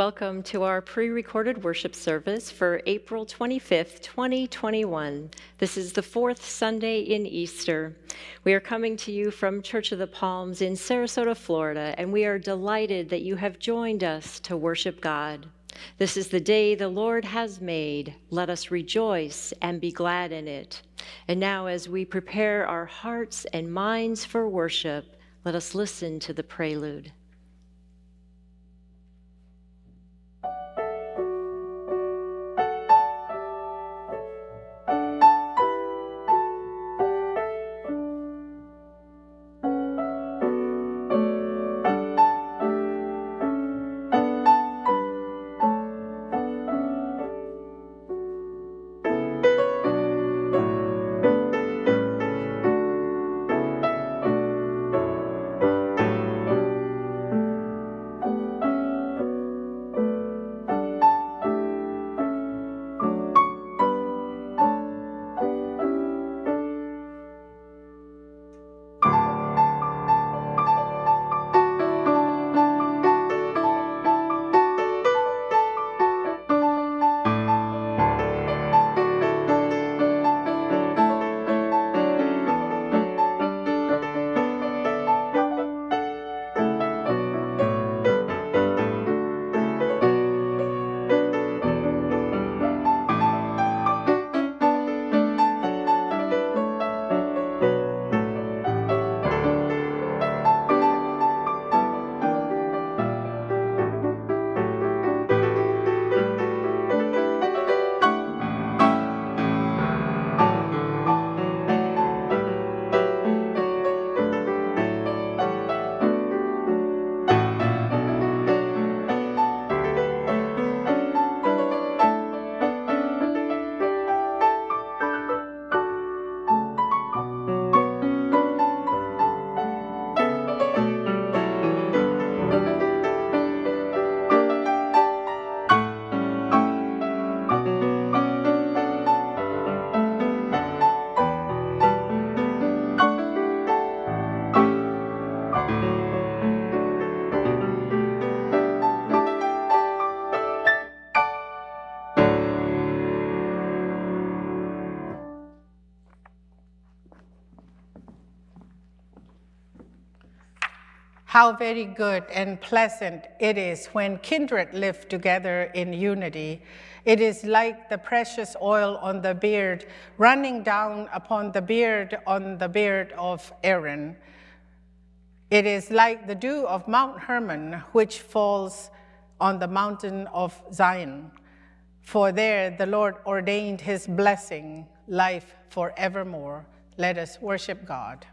Welcome to our pre recorded worship service for April 25th, 2021. This is the fourth Sunday in Easter. We are coming to you from Church of the Palms in Sarasota, Florida, and we are delighted that you have joined us to worship God. This is the day the Lord has made. Let us rejoice and be glad in it. And now, as we prepare our hearts and minds for worship, let us listen to the prelude. How very good and pleasant it is when kindred live together in unity. It is like the precious oil on the beard, running down upon the beard on the beard of Aaron. It is like the dew of Mount Hermon, which falls on the mountain of Zion. For there the Lord ordained his blessing, life forevermore. Let us worship God.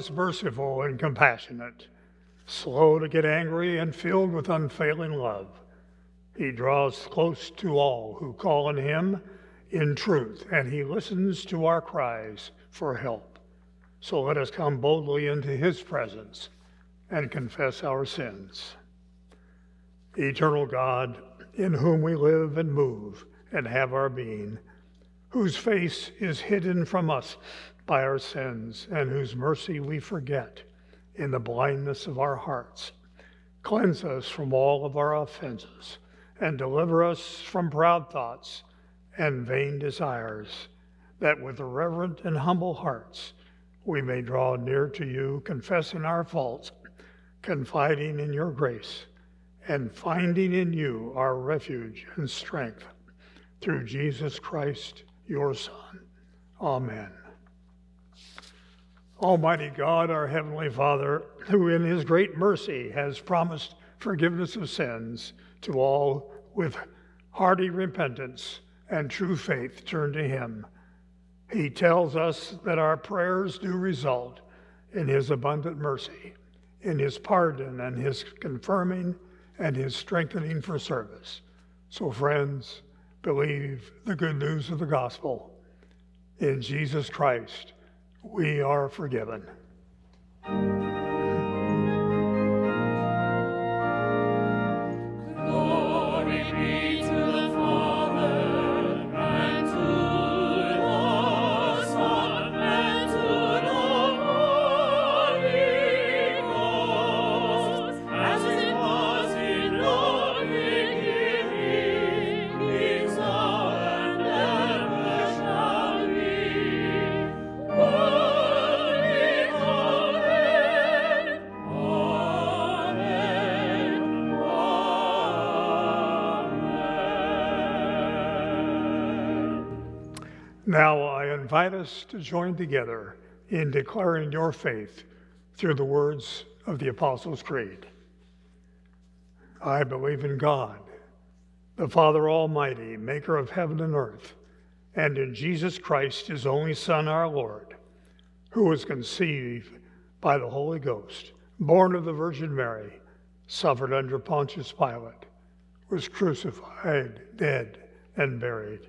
Is merciful and compassionate, slow to get angry, and filled with unfailing love. He draws close to all who call on him in truth, and he listens to our cries for help. So let us come boldly into his presence and confess our sins. Eternal God, in whom we live and move and have our being, whose face is hidden from us by our sins, and whose mercy we forget in the blindness of our hearts. Cleanse us from all of our offenses, and deliver us from proud thoughts and vain desires, that with reverent and humble hearts we may draw near to you, confessing our faults, confiding in your grace, and finding in you our refuge and strength. Through Jesus Christ, your Son. Amen. Almighty God, our Heavenly Father, who in His great mercy has promised forgiveness of sins to all with hearty repentance and true faith turn to Him. He tells us that our prayers do result in His abundant mercy, in His pardon and His confirming and His strengthening for service. So, friends, believe the good news of the gospel. In Jesus Christ, we are forgiven. Now I invite us to join together in declaring your faith through the words of the Apostles' Creed. I believe in God, the Father Almighty, maker of heaven and earth, and in Jesus Christ, his only Son, our Lord, who was conceived by the Holy Ghost, born of the Virgin Mary, suffered under Pontius Pilate, was crucified, dead, and buried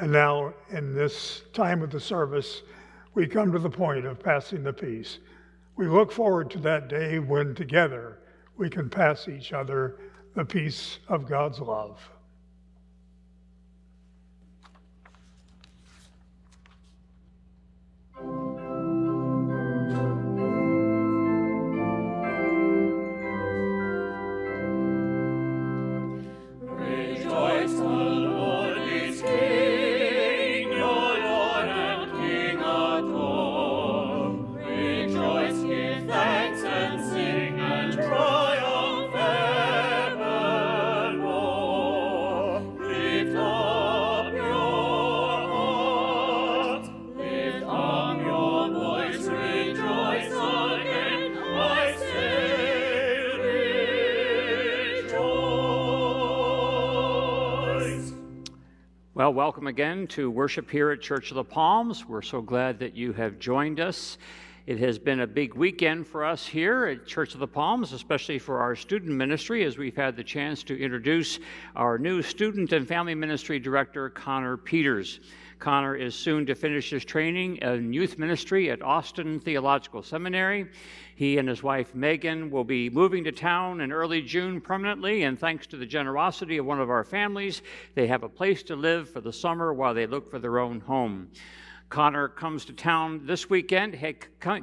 And now, in this time of the service, we come to the point of passing the peace. We look forward to that day when together we can pass each other the peace of God's love. Well, welcome again to worship here at Church of the Palms. We're so glad that you have joined us. It has been a big weekend for us here at Church of the Palms, especially for our student ministry, as we've had the chance to introduce our new student and family ministry director, Connor Peters. Connor is soon to finish his training in youth ministry at Austin Theological Seminary. He and his wife Megan will be moving to town in early June permanently, and thanks to the generosity of one of our families, they have a place to live for the summer while they look for their own home. Connor comes to town this weekend,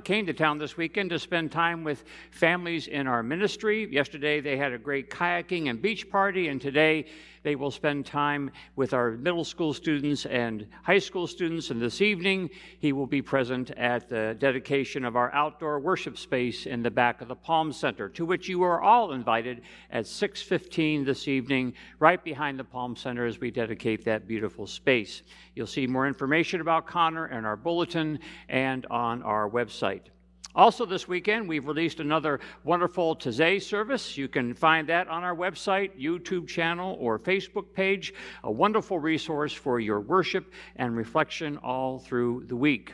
came to town this weekend to spend time with families in our ministry. Yesterday they had a great kayaking and beach party, and today They will spend time with our middle school students and high school students. And this evening, he will be present at the dedication of our outdoor worship space in the back of the Palm Center, to which you are all invited at 6:15 this evening, right behind the Palm Center, as we dedicate that beautiful space. You'll see more information about Connor in our bulletin and on our website. Also, this weekend, we've released another wonderful Taizé service. You can find that on our website, YouTube channel, or Facebook page. A wonderful resource for your worship and reflection all through the week.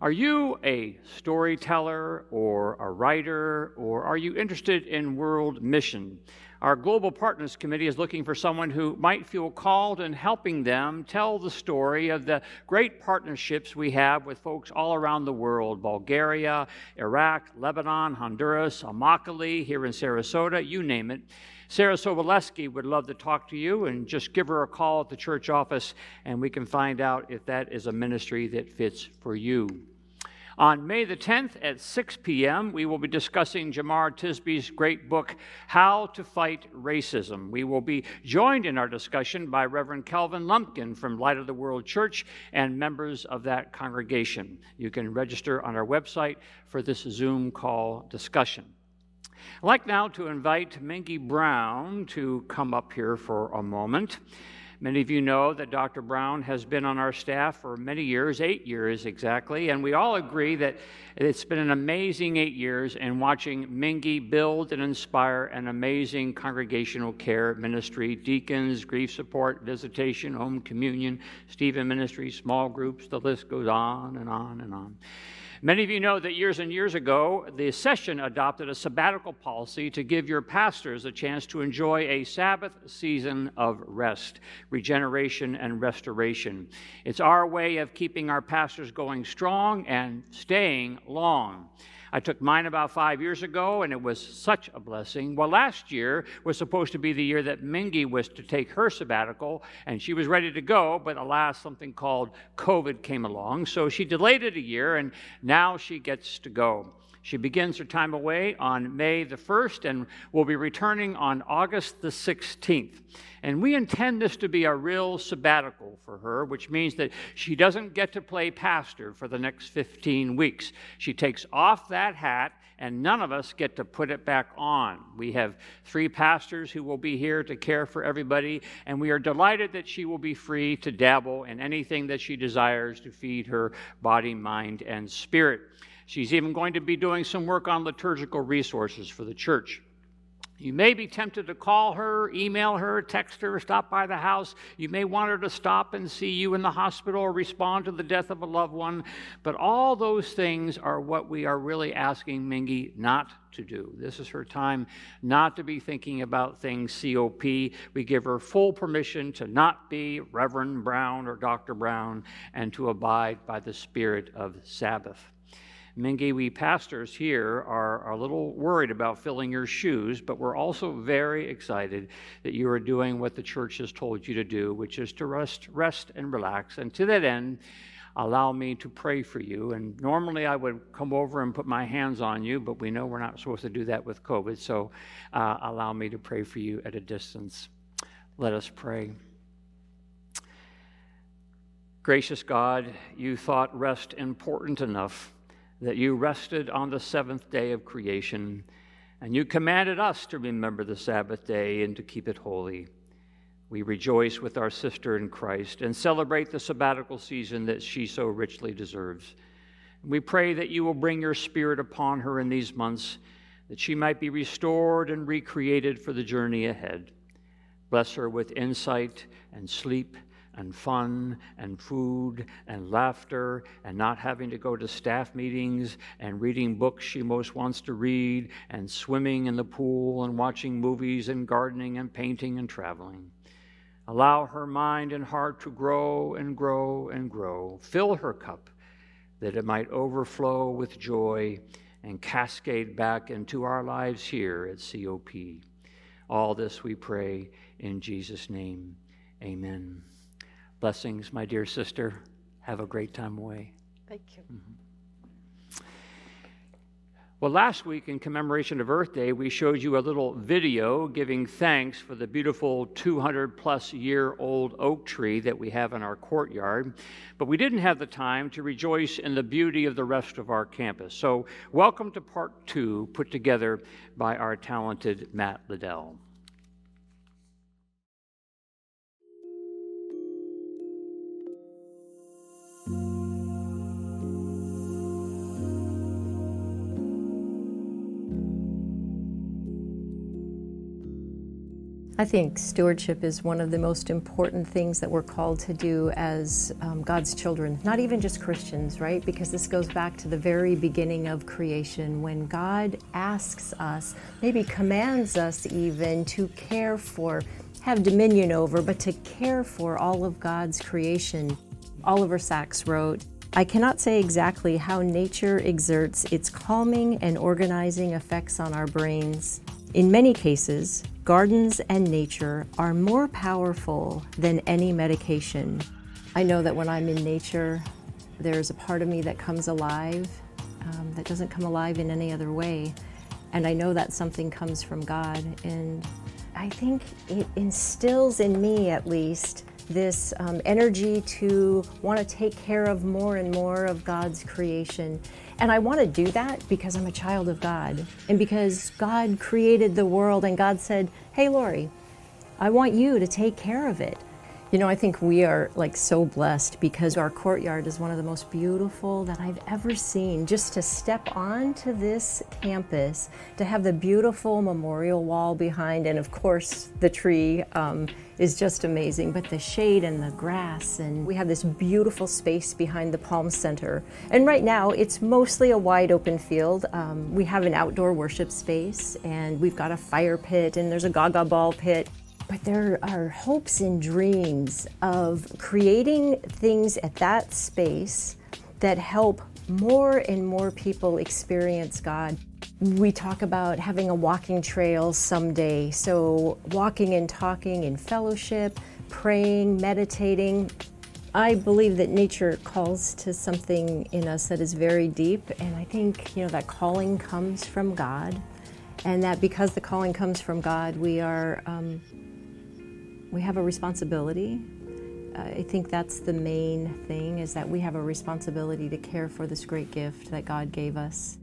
Are you a storyteller or a writer, or are you interested in world mission? Our Global Partners Committee is looking for someone who might feel called in helping them tell the story of the great partnerships we have with folks all around the world Bulgaria, Iraq, Lebanon, Honduras, Immokalee, here in Sarasota, you name it. Sarah Soboleski would love to talk to you and just give her a call at the church office, and we can find out if that is a ministry that fits for you. On May the 10th at 6 p.m., we will be discussing Jemar Tisby's great book, How to Fight Racism. We will be joined in our discussion by Reverend Calvin Lumpkin from Light of the World Church and members of that congregation. You can register on our website for this Zoom call discussion. I'd like now to invite Mingy Brown to come up here for a moment. Many of you know that Dr. Brown has been on our staff for many years, eight years exactly, and we all agree that it's been an amazing eight years in watching Mingy build and inspire an amazing congregational care ministry deacons, grief support, visitation, home communion, Stephen Ministry, small groups, the list goes on and on and on. Many of you know that years and years ago, the session adopted a sabbatical policy to give your pastors a chance to enjoy a Sabbath season of rest, regeneration, and restoration. It's our way of keeping our pastors going strong and staying long. I took mine about five years ago, and it was such a blessing. Well, last year was supposed to be the year that Mingy was to take her sabbatical, and she was ready to go, but alas, something called COVID came along. So she delayed it a year, and now she gets to go. She begins her time away on May the 1st and will be returning on August the 16th. And we intend this to be a real sabbatical for her, which means that she doesn't get to play pastor for the next 15 weeks. She takes off that hat, and none of us get to put it back on. We have three pastors who will be here to care for everybody, and we are delighted that she will be free to dabble in anything that she desires to feed her body, mind, and spirit. She's even going to be doing some work on liturgical resources for the church. You may be tempted to call her, email her, text her, stop by the house. You may want her to stop and see you in the hospital or respond to the death of a loved one. But all those things are what we are really asking Mingy not to do. This is her time not to be thinking about things COP. We give her full permission to not be Reverend Brown or Dr. Brown and to abide by the spirit of Sabbath. Mingy, we pastors here are, are a little worried about filling your shoes, but we're also very excited that you are doing what the church has told you to do, which is to rest, rest and relax. And to that end, allow me to pray for you. And normally I would come over and put my hands on you, but we know we're not supposed to do that with COVID. So uh, allow me to pray for you at a distance. Let us pray. Gracious God, you thought rest important enough that you rested on the seventh day of creation, and you commanded us to remember the Sabbath day and to keep it holy. We rejoice with our sister in Christ and celebrate the sabbatical season that she so richly deserves. We pray that you will bring your spirit upon her in these months, that she might be restored and recreated for the journey ahead. Bless her with insight and sleep and fun and food and laughter and not having to go to staff meetings and reading books she most wants to read and swimming in the pool and watching movies and gardening and painting and traveling. Allow her mind and heart to grow and grow and grow. Fill her cup that it might overflow with joy and cascade back into our lives here at COP. All this we pray in Jesus' name. Amen. Blessings, my dear sister. Have a great time away. Thank you. Mm-hmm. Well, last week in commemoration of Earth Day, we showed you a little video giving thanks for the beautiful 200 plus year old oak tree that we have in our courtyard. But we didn't have the time to rejoice in the beauty of the rest of our campus. So, welcome to part two, put together by our talented Matt Liddell. I think stewardship is one of the most important things that we're called to do as um, God's children, not even just Christians, right? Because this goes back to the very beginning of creation when God asks us, maybe commands us even, to care for, have dominion over, but to care for all of God's creation. Oliver Sacks wrote, I cannot say exactly how nature exerts its calming and organizing effects on our brains. In many cases, gardens and nature are more powerful than any medication. I know that when I'm in nature, there's a part of me that comes alive um, that doesn't come alive in any other way. And I know that something comes from God. And I think it instills in me, at least, this um, energy to want to take care of more and more of God's creation. And I want to do that because I'm a child of God and because God created the world and God said, Hey, Lori, I want you to take care of it. You know, I think we are like so blessed because our courtyard is one of the most beautiful that I've ever seen. Just to step onto this campus, to have the beautiful memorial wall behind, and of course, the tree um, is just amazing. But the shade and the grass, and we have this beautiful space behind the Palm Center. And right now, it's mostly a wide open field. Um, we have an outdoor worship space, and we've got a fire pit, and there's a gaga ball pit. But there are hopes and dreams of creating things at that space that help more and more people experience God. We talk about having a walking trail someday. So, walking and talking in fellowship, praying, meditating. I believe that nature calls to something in us that is very deep, and I think you know that calling comes from God, and that because the calling comes from God, we are um, we have a responsibility. I think that's the main thing is that we have a responsibility to care for this great gift that God gave us.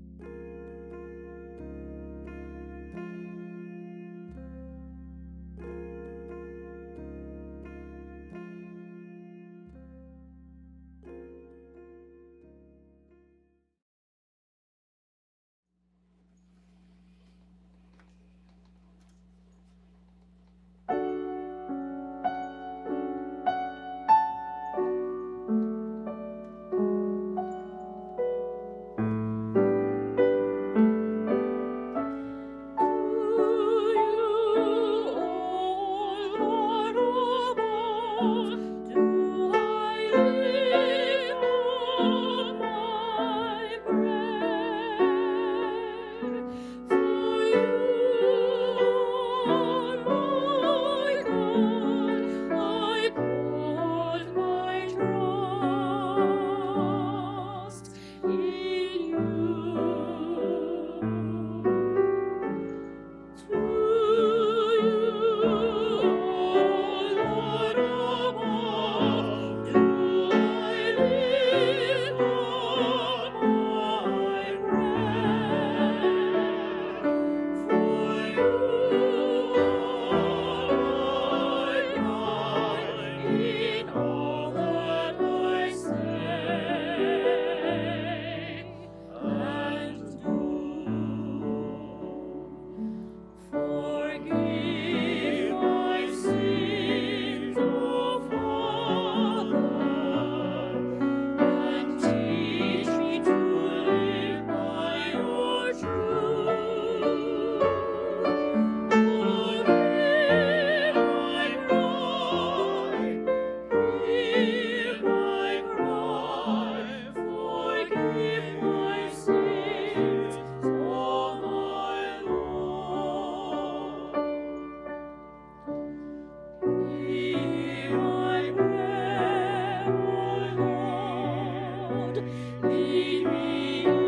Lead me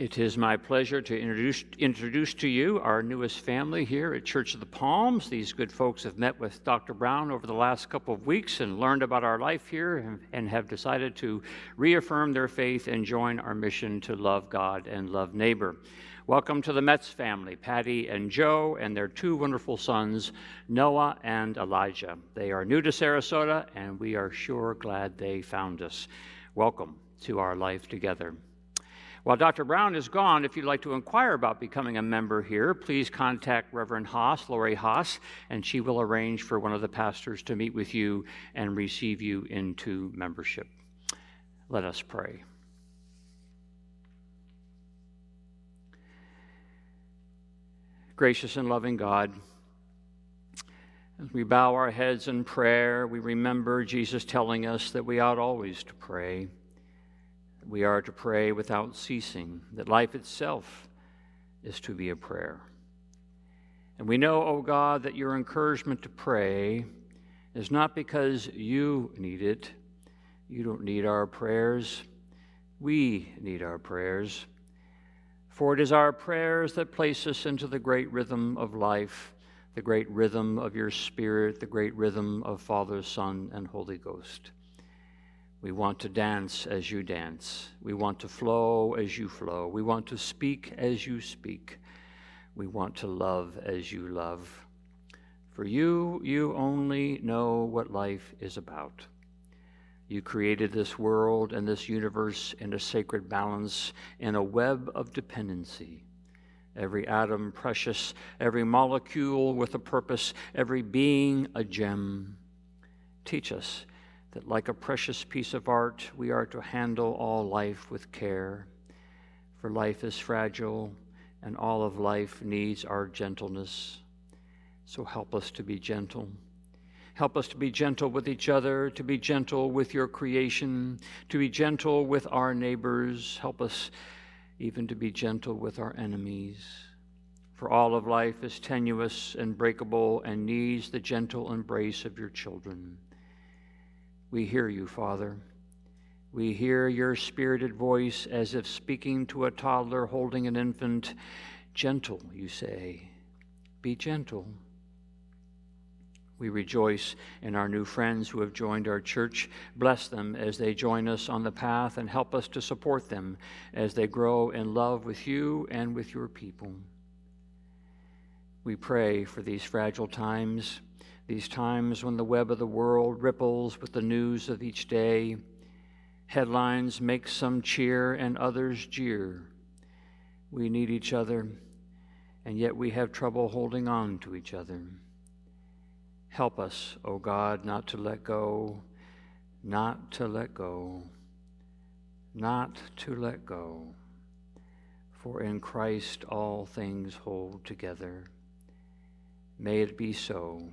It is my pleasure to introduce, introduce to you our newest family here at Church of the Palms. These good folks have met with Dr. Brown over the last couple of weeks and learned about our life here and, and have decided to reaffirm their faith and join our mission to love God and love neighbor. Welcome to the Metz family, Patty and Joe, and their two wonderful sons, Noah and Elijah. They are new to Sarasota, and we are sure glad they found us. Welcome to our life together. While Dr. Brown is gone, if you'd like to inquire about becoming a member here, please contact Reverend Haas, Lori Haas, and she will arrange for one of the pastors to meet with you and receive you into membership. Let us pray. Gracious and loving God, as we bow our heads in prayer, we remember Jesus telling us that we ought always to pray. We are to pray without ceasing, that life itself is to be a prayer. And we know, O oh God, that your encouragement to pray is not because you need it. You don't need our prayers. We need our prayers. For it is our prayers that place us into the great rhythm of life, the great rhythm of your Spirit, the great rhythm of Father, Son, and Holy Ghost. We want to dance as you dance. We want to flow as you flow. We want to speak as you speak. We want to love as you love. For you, you only know what life is about. You created this world and this universe in a sacred balance, in a web of dependency. Every atom precious, every molecule with a purpose, every being a gem. Teach us that, like a precious piece of art, we are to handle all life with care. For life is fragile, and all of life needs our gentleness. So help us to be gentle. Help us to be gentle with each other, to be gentle with your creation, to be gentle with our neighbors. Help us even to be gentle with our enemies. For all of life is tenuous and breakable and needs the gentle embrace of your children. We hear you, Father. We hear your spirited voice as if speaking to a toddler holding an infant. Gentle, you say. Be gentle. We rejoice in our new friends who have joined our church. Bless them as they join us on the path and help us to support them as they grow in love with you and with your people. We pray for these fragile times these times when the web of the world ripples with the news of each day, headlines make some cheer and others jeer. We need each other, and yet we have trouble holding on to each other. Help us, O oh God, not to let go, not to let go, not to let go. For in Christ all things hold together. May it be so.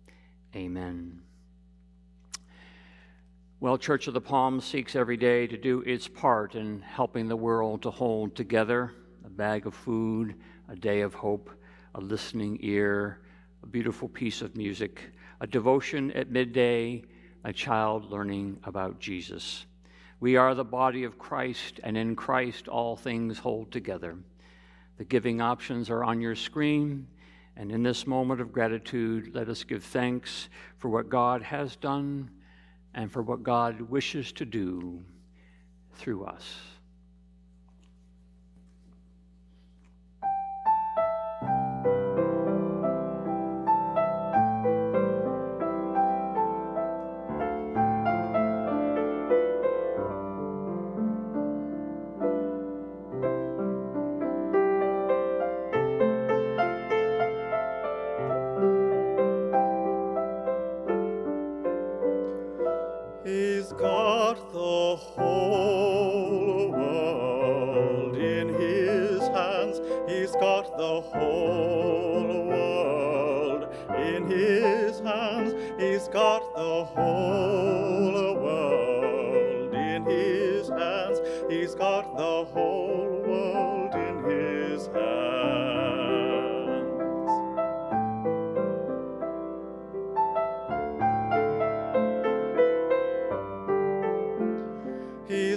Amen. Well, Church of the Palms seeks every day to do its part in helping the world to hold together a bag of food, a day of hope, a listening ear, a beautiful piece of music, a devotion at midday, a child learning about Jesus. We are the body of Christ, and in Christ all things hold together. The giving options are on your screen. And in this moment of gratitude, let us give thanks for what God has done and for what God wishes to do through us.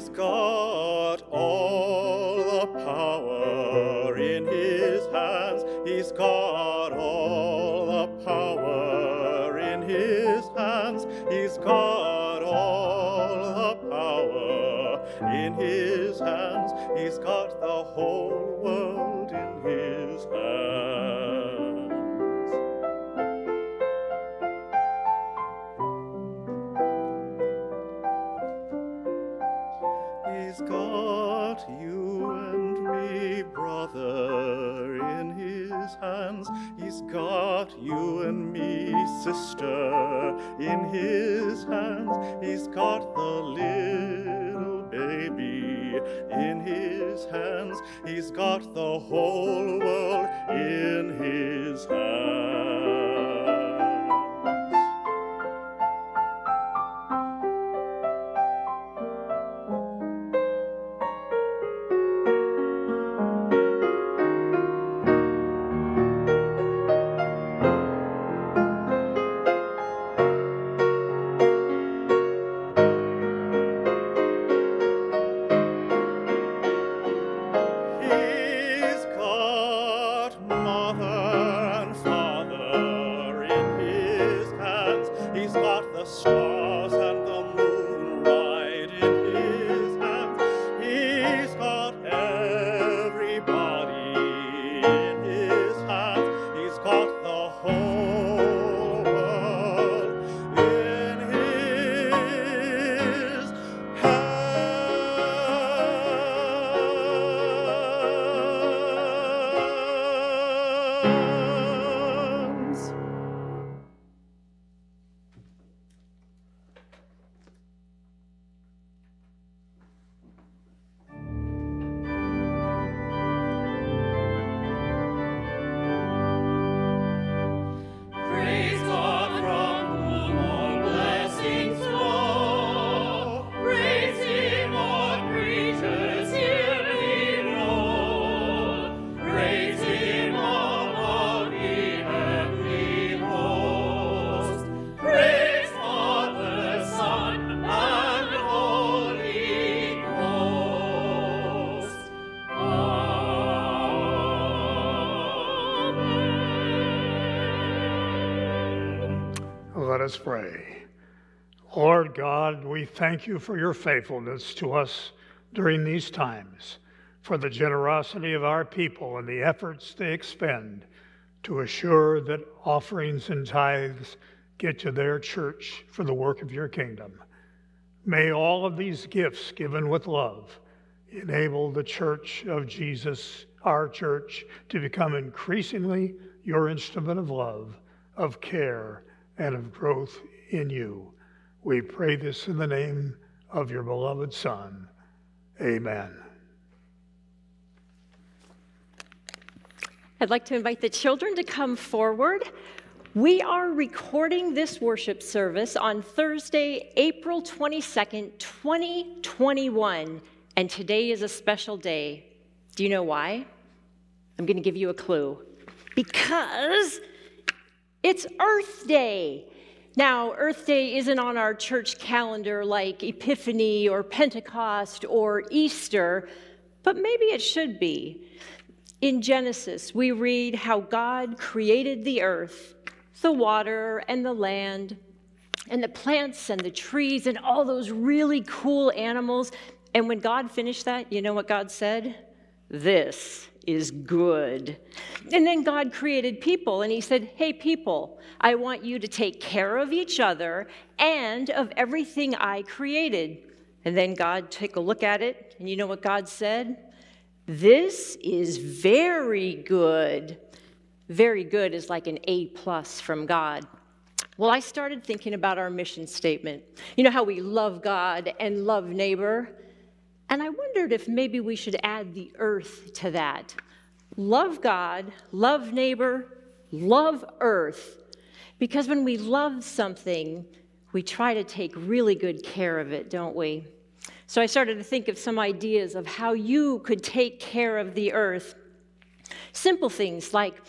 He's got all the power in his hands. He's got all the power in his hands. He's got all the power in his hands. He's got me, sister, in his hands. He's got the little baby in his hands. He's got the whole world in his us pray. Lord God, we thank you for your faithfulness to us during these times, for the generosity of our people and the efforts they expend to assure that offerings and tithes get to their church for the work of your kingdom. May all of these gifts given with love enable the church of Jesus, our church, to become increasingly your instrument of love, of care, and of growth in you. We pray this in the name of your beloved Son. Amen. I'd like to invite the children to come forward. We are recording this worship service on Thursday, April 22nd, 2021, and today is a special day. Do you know why? I'm going to give you a clue. Because it's Earth Day. Now, Earth Day isn't on our church calendar like Epiphany or Pentecost or Easter, but maybe it should be. In Genesis, we read how God created the earth, the water, and the land, and the plants and the trees, and all those really cool animals. And when God finished that, you know what God said? This is good. And then God created people, and He said, Hey, people, I want you to take care of each other and of everything I created. And then God took a look at it, and you know what God said? This is very good. Very good is like an A plus from God. Well, I started thinking about our mission statement. You know how we love God and love neighbor? And I wondered if maybe we should add the earth to that. Love God, love neighbor, love earth. Because when we love something, we try to take really good care of it, don't we? So I started to think of some ideas of how you could take care of the earth. Simple things like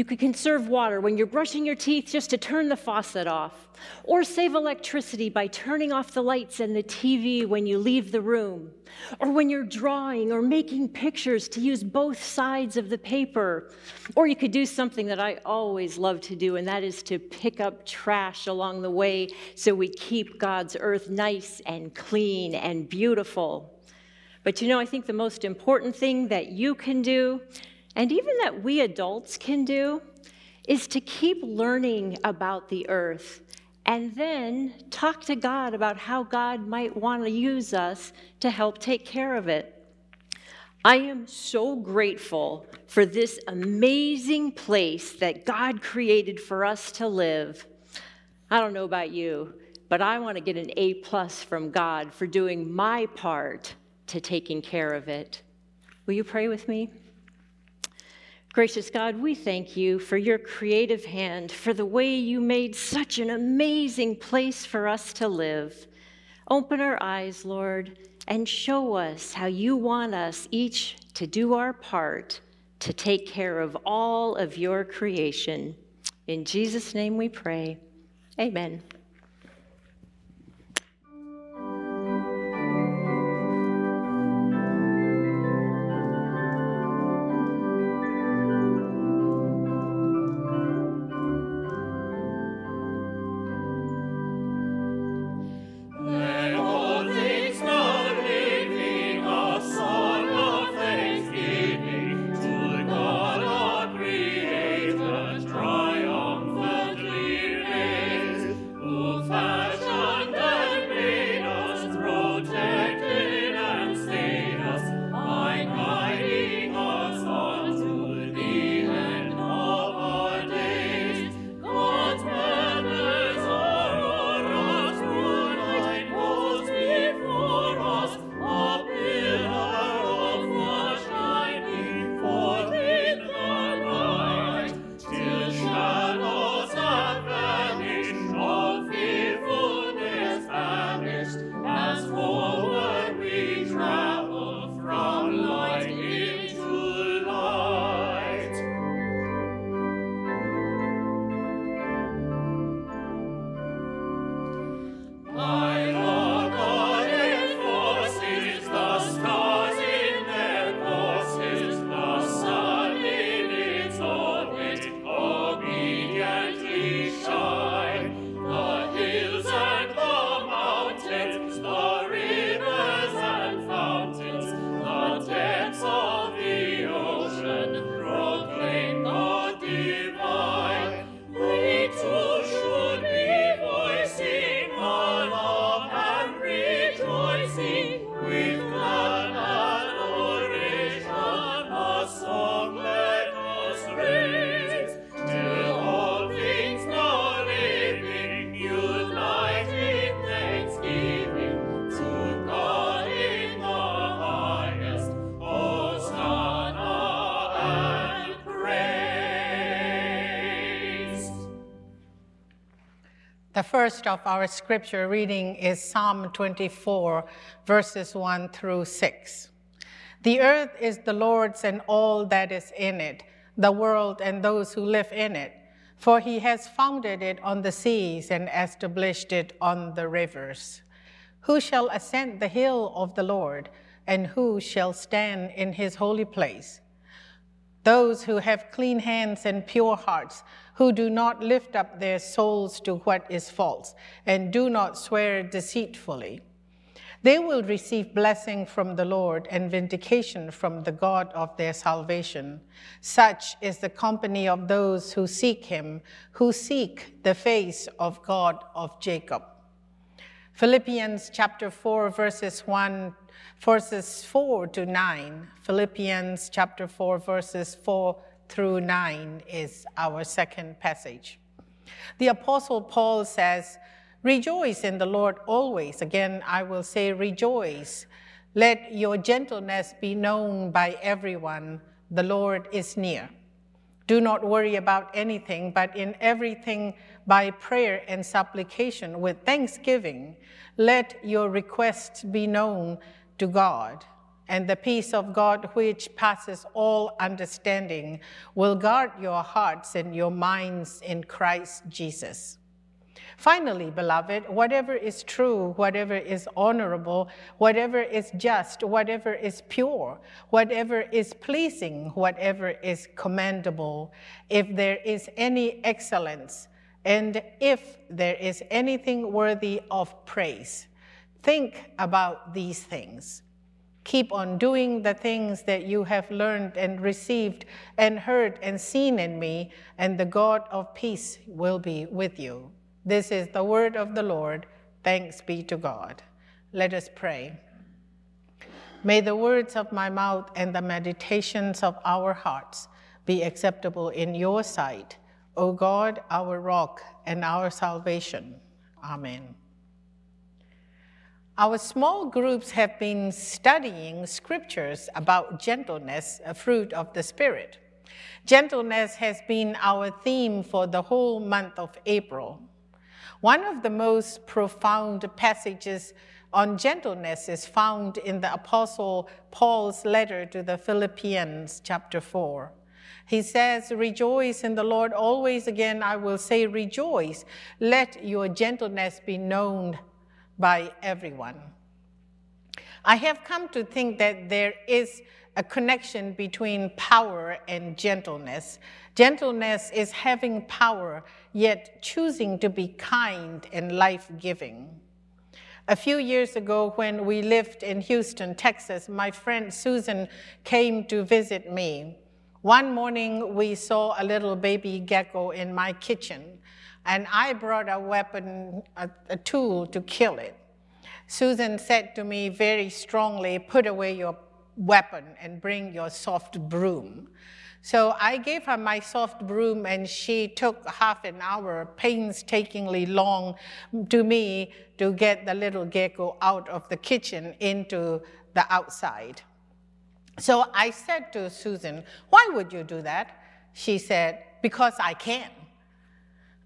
you could conserve water when you're brushing your teeth just to turn the faucet off, or save electricity by turning off the lights and the TV when you leave the room, or when you're drawing or making pictures to use both sides of the paper. Or you could do something that I always love to do, and that is to pick up trash along the way so we keep God's earth nice and clean and beautiful. But you know, I think the most important thing that you can do and even that we adults can do, is to keep learning about the earth and then talk to God about how God might want to use us to help take care of it. I am so grateful for this amazing place that God created for us to live. I don't know about you, but I want to get an A plus from God for doing my part to taking care of it. Will you pray with me? Gracious God, we thank you for your creative hand, for the way you made such an amazing place for us to live. Open our eyes, Lord, and show us how you want us each to do our part to take care of all of your creation. In Jesus' name we pray. Amen. The first of our scripture reading is Psalm 24, verses 1 through 6. The earth is the Lord's and all that is in it, the world and those who live in it. For he has founded it on the seas and established it on the rivers. Who shall ascend the hill of the Lord, and who shall stand in his holy place? Those who have clean hands and pure hearts who do not lift up their souls to what is false and do not swear deceitfully. They will receive blessing from the Lord and vindication from the God of their salvation. Such is the company of those who seek him, who seek the face of God of Jacob. Philippians chapter 4, verses 1, verses 4 to 9. Philippians chapter 4, verses 4 through 9 is our second passage. The Apostle Paul says, Rejoice in the Lord always. Again, I will say, Rejoice. Let your gentleness be known by everyone. the Lord is near. Do not worry about anything, but in everything by prayer and supplication with thanksgiving, let your requests be known to God. And the peace of God, which passes all understanding, will guard your hearts and your minds in Christ Jesus. Finally, beloved, whatever is true, whatever is honorable, whatever is just, whatever is pure, whatever is pleasing, whatever is commendable, if there is any excellence, and if there is anything worthy of praise, think about these things. Keep on doing the things that you have learned and received and heard and seen in me, and the God of peace will be with you. This is the word of the Lord. Thanks be to God. Let us pray. May the words of my mouth and the meditations of our hearts be acceptable in your sight, O God, our rock and our salvation. Amen. Our small groups have been studying scriptures about gentleness, a fruit of the Spirit. Gentleness has been our theme for the whole month of April. One of the most profound passages on gentleness is found in the Apostle Paul's letter to the Philippians, chapter 4. He says, Rejoice in the Lord always. Again, I will say, Rejoice. Let your gentleness be known by everyone. I have come to think that there is a connection between power and gentleness. Gentleness is having power, yet choosing to be kind and life giving. A few years ago, when we lived in Houston, Texas, my friend Susan came to visit me. One morning, we saw a little baby gecko in my kitchen, and I brought a weapon, a, a tool to kill it. Susan said to me very strongly, Put away your weapon and bring your soft broom. So I gave her my soft broom, and she took half an hour, painstakingly long, to me to get the little gecko out of the kitchen into the outside. So I said to Susan, Why would you do that? She said, Because I can.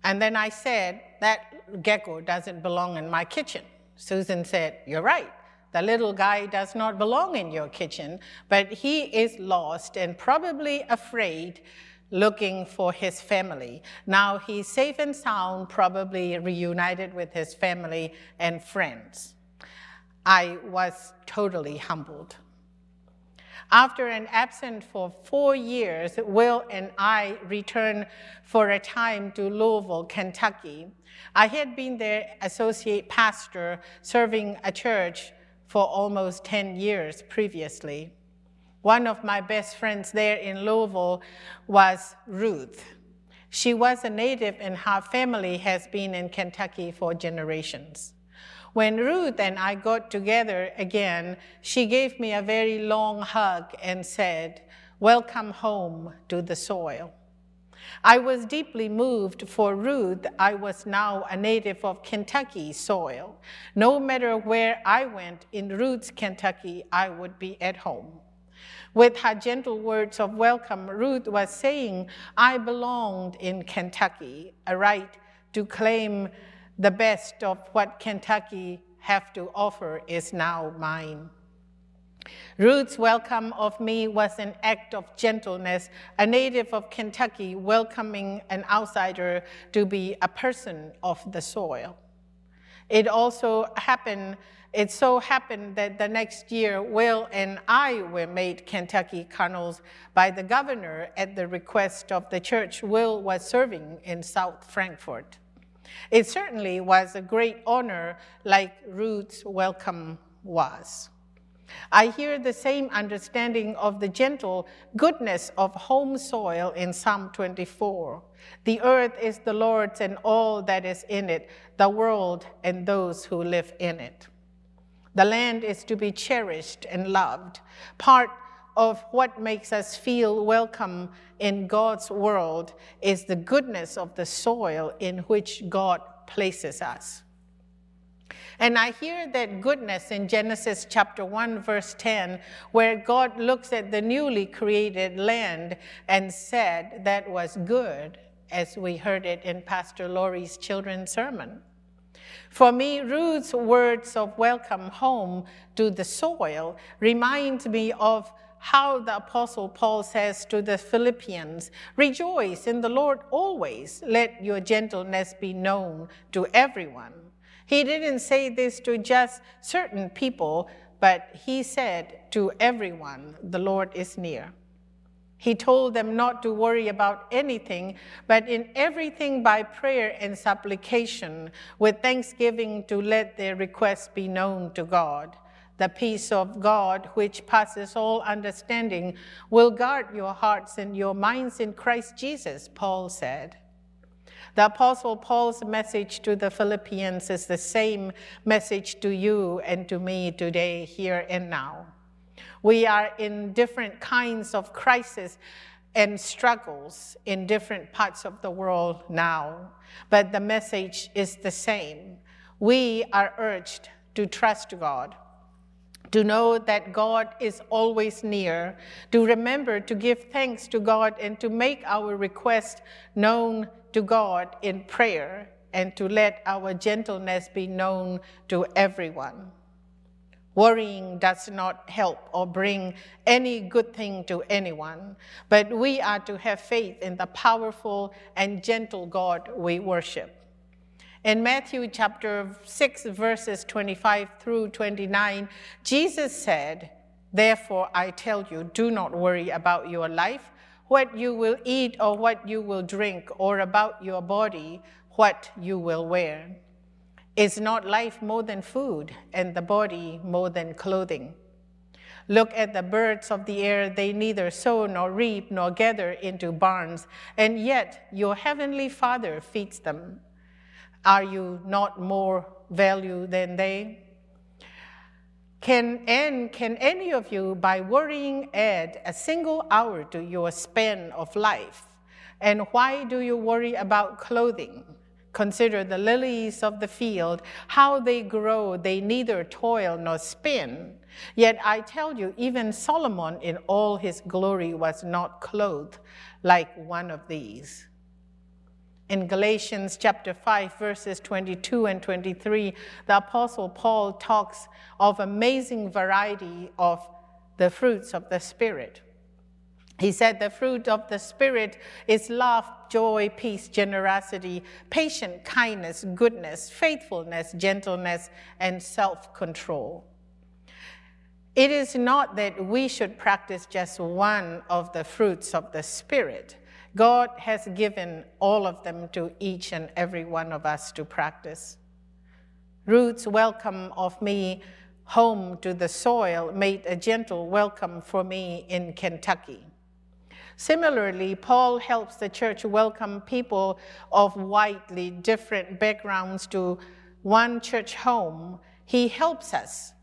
And then I said, That gecko doesn't belong in my kitchen. Susan said, You're right. The little guy does not belong in your kitchen, but he is lost and probably afraid looking for his family. Now he's safe and sound, probably reunited with his family and friends. I was totally humbled. After an absence for four years, Will and I returned for a time to Louisville, Kentucky. I had been their associate pastor serving a church for almost 10 years previously. One of my best friends there in Louisville was Ruth. She was a native, and her family has been in Kentucky for generations. When Ruth and I got together again, she gave me a very long hug and said, Welcome home to the soil. I was deeply moved for Ruth. I was now a native of Kentucky soil. No matter where I went in Ruth's Kentucky, I would be at home. With her gentle words of welcome, Ruth was saying, I belonged in Kentucky, a right to claim the best of what Kentucky have to offer is now mine. Ruth's welcome of me was an act of gentleness, a native of Kentucky welcoming an outsider to be a person of the soil. It also happened, it so happened that the next year, Will and I were made Kentucky colonels by the governor at the request of the church Will was serving in South Frankfort. It certainly was a great honor, like Ruth's welcome was. I hear the same understanding of the gentle goodness of home soil in Psalm 24. The earth is the Lord's and all that is in it, the world and those who live in it. The land is to be cherished and loved. Part of what makes us feel welcome in God's world is the goodness of the soil in which God places us. And I hear that goodness in Genesis chapter 1, verse 10, where God looks at the newly created land and said that was good, as we heard it in Pastor Laurie's children's sermon. For me, Ruth's words of welcome home to the soil reminds me of how the Apostle Paul says to the Philippians Rejoice in the Lord always, let your gentleness be known to everyone. He didn't say this to just certain people, but he said to everyone, The Lord is near. He told them not to worry about anything, but in everything by prayer and supplication, with thanksgiving to let their requests be known to God. The peace of God, which passes all understanding, will guard your hearts and your minds in Christ Jesus, Paul said. The Apostle Paul's message to the Philippians is the same message to you and to me today, here and now. We are in different kinds of crisis and struggles in different parts of the world now, but the message is the same. We are urged to trust God to know that God is always near, to remember to give thanks to God and to make our request known to God in prayer, and to let our gentleness be known to everyone. Worrying does not help or bring any good thing to anyone, but we are to have faith in the powerful and gentle God we worship. In Matthew chapter 6, verses 25 through 29, Jesus said, Therefore I tell you, do not worry about your life, what you will eat or what you will drink, or about your body, what you will wear. Is not life more than food, and the body more than clothing? Look at the birds of the air, they neither sow nor reap nor gather into barns, and yet your heavenly Father feeds them. Are you not more value than they? Can, and can any of you, by worrying, add a single hour to your span of life? And why do you worry about clothing? Consider the lilies of the field, how they grow, they neither toil nor spin. Yet I tell you, even Solomon in all his glory was not clothed like one of these. In Galatians chapter 5, verses 22 and 23, the Apostle Paul talks of amazing variety of the fruits of the Spirit. He said the fruit of the Spirit is love, joy, peace, generosity, patience, kindness, goodness, faithfulness, gentleness, and self control. It is not that we should practice just one of the fruits of the Spirit God has given all of them to each and every one of us to practice. Ruth's welcome of me home to the soil made a gentle welcome for me in Kentucky. Similarly, Paul helps the church welcome people of widely different backgrounds to one church home. He helps us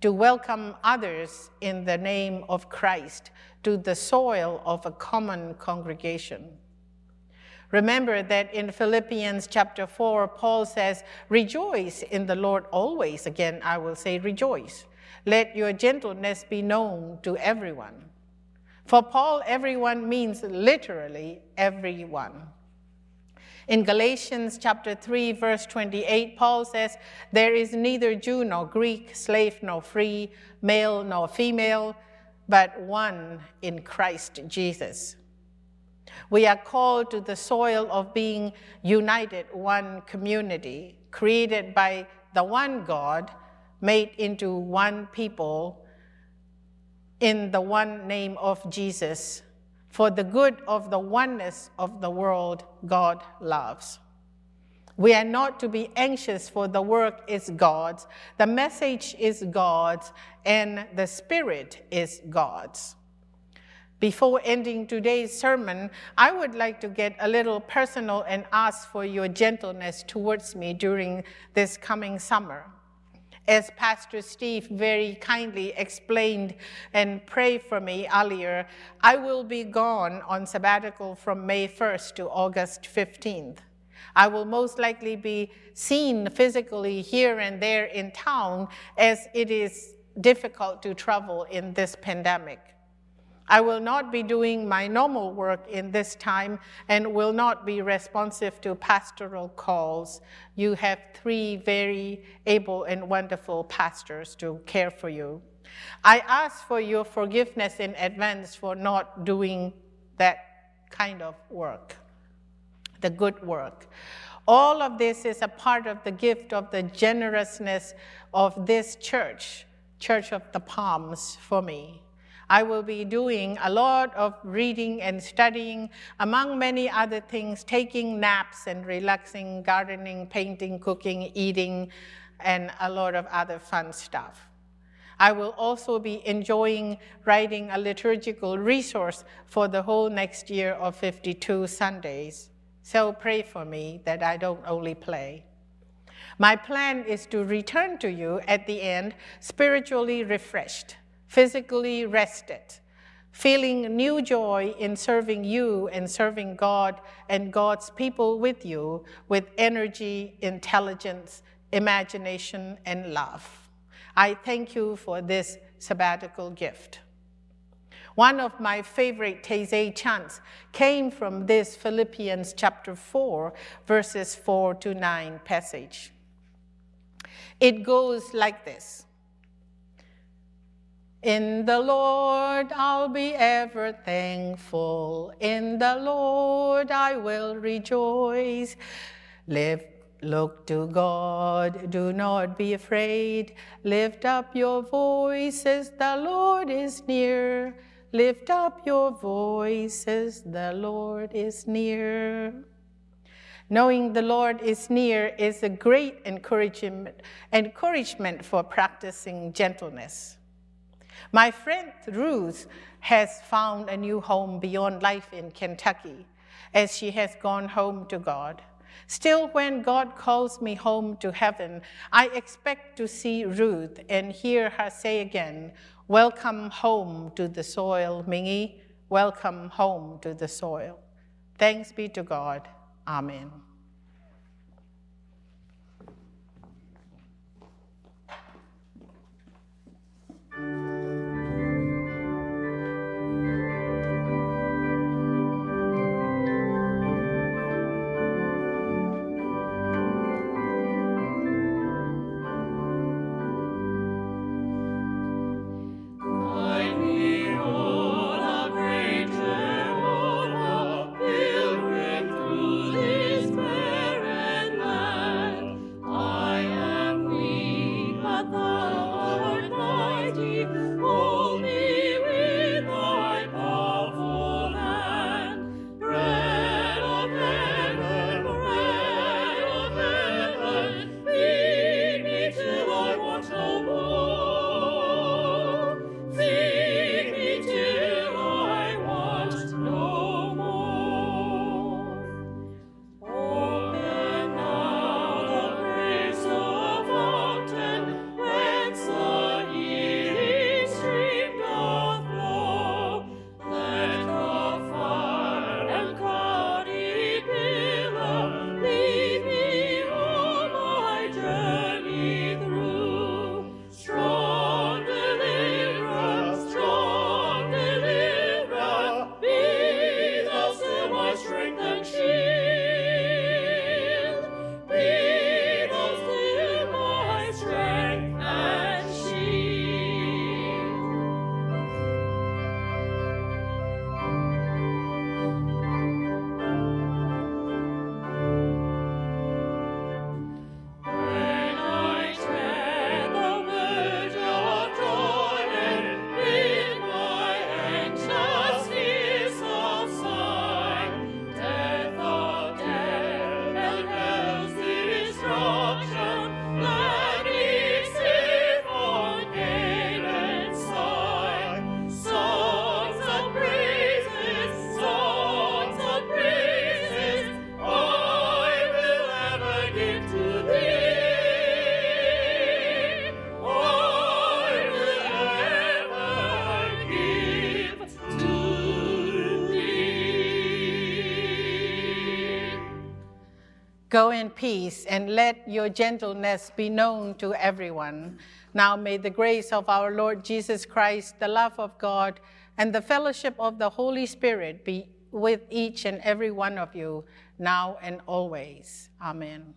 to welcome others in the name of Christ to the soil of a common congregation. Remember that in Philippians chapter 4, Paul says, Rejoice in the Lord always. Again, I will say, Rejoice. Let your gentleness be known to everyone. For Paul, everyone means literally everyone. In Galatians chapter 3, verse 28, Paul says, There is neither Jew nor Greek, slave nor free, male nor female, but one in Christ Jesus. We are called to the soil of being united, one community, created by the one God, made into one people in the one name of Jesus for the good of the oneness of the world God loves. We are not to be anxious, for the work is God's, the message is God's, and the Spirit is God's. Before ending today's sermon, I would like to get a little personal and ask for your gentleness towards me during this coming summer as Pastor Steve very kindly explained and prayed for me earlier, I will be gone on sabbatical from May 1st to August 15th. I will most likely be seen physically here and there in town as it is difficult to travel in this pandemic. I will not be doing my normal work in this time and will not be responsive to pastoral calls. You have three very able and wonderful pastors to care for you. I ask for your forgiveness in advance for not doing that kind of work, the good work. All of this is a part of the gift of the generousness of this church, Church of the Palms, for me. I will be doing a lot of reading and studying, among many other things, taking naps and relaxing, gardening, painting, cooking, eating, and a lot of other fun stuff. I will also be enjoying writing a liturgical resource for the whole next year of 52 Sundays. So pray for me that I don't only play. My plan is to return to you at the end spiritually refreshed physically rested, feeling new joy in serving you and serving God and God's people with you with energy, intelligence, imagination, and love. I thank you for this sabbatical gift. One of my favorite Taizé chants came from this Philippians chapter 4, verses 4 to 9 passage. It goes like this. In the Lord I'll be ever thankful. In the Lord I will rejoice. Live, look to God, do not be afraid. Lift up your voices, the Lord is near. Lift up your voices, the Lord is near. Knowing the Lord is near is a great encouragement, encouragement for practicing gentleness. My friend Ruth has found a new home beyond life in Kentucky as she has gone home to God. Still, when God calls me home to heaven, I expect to see Ruth and hear her say again, Welcome home to the soil, Mingy. Welcome home to the soil. Thanks be to God. Amen. Go in peace and let your gentleness be known to everyone. Now may the grace of our Lord Jesus Christ, the love of God, and the fellowship of the Holy Spirit be with each and every one of you now and always. Amen.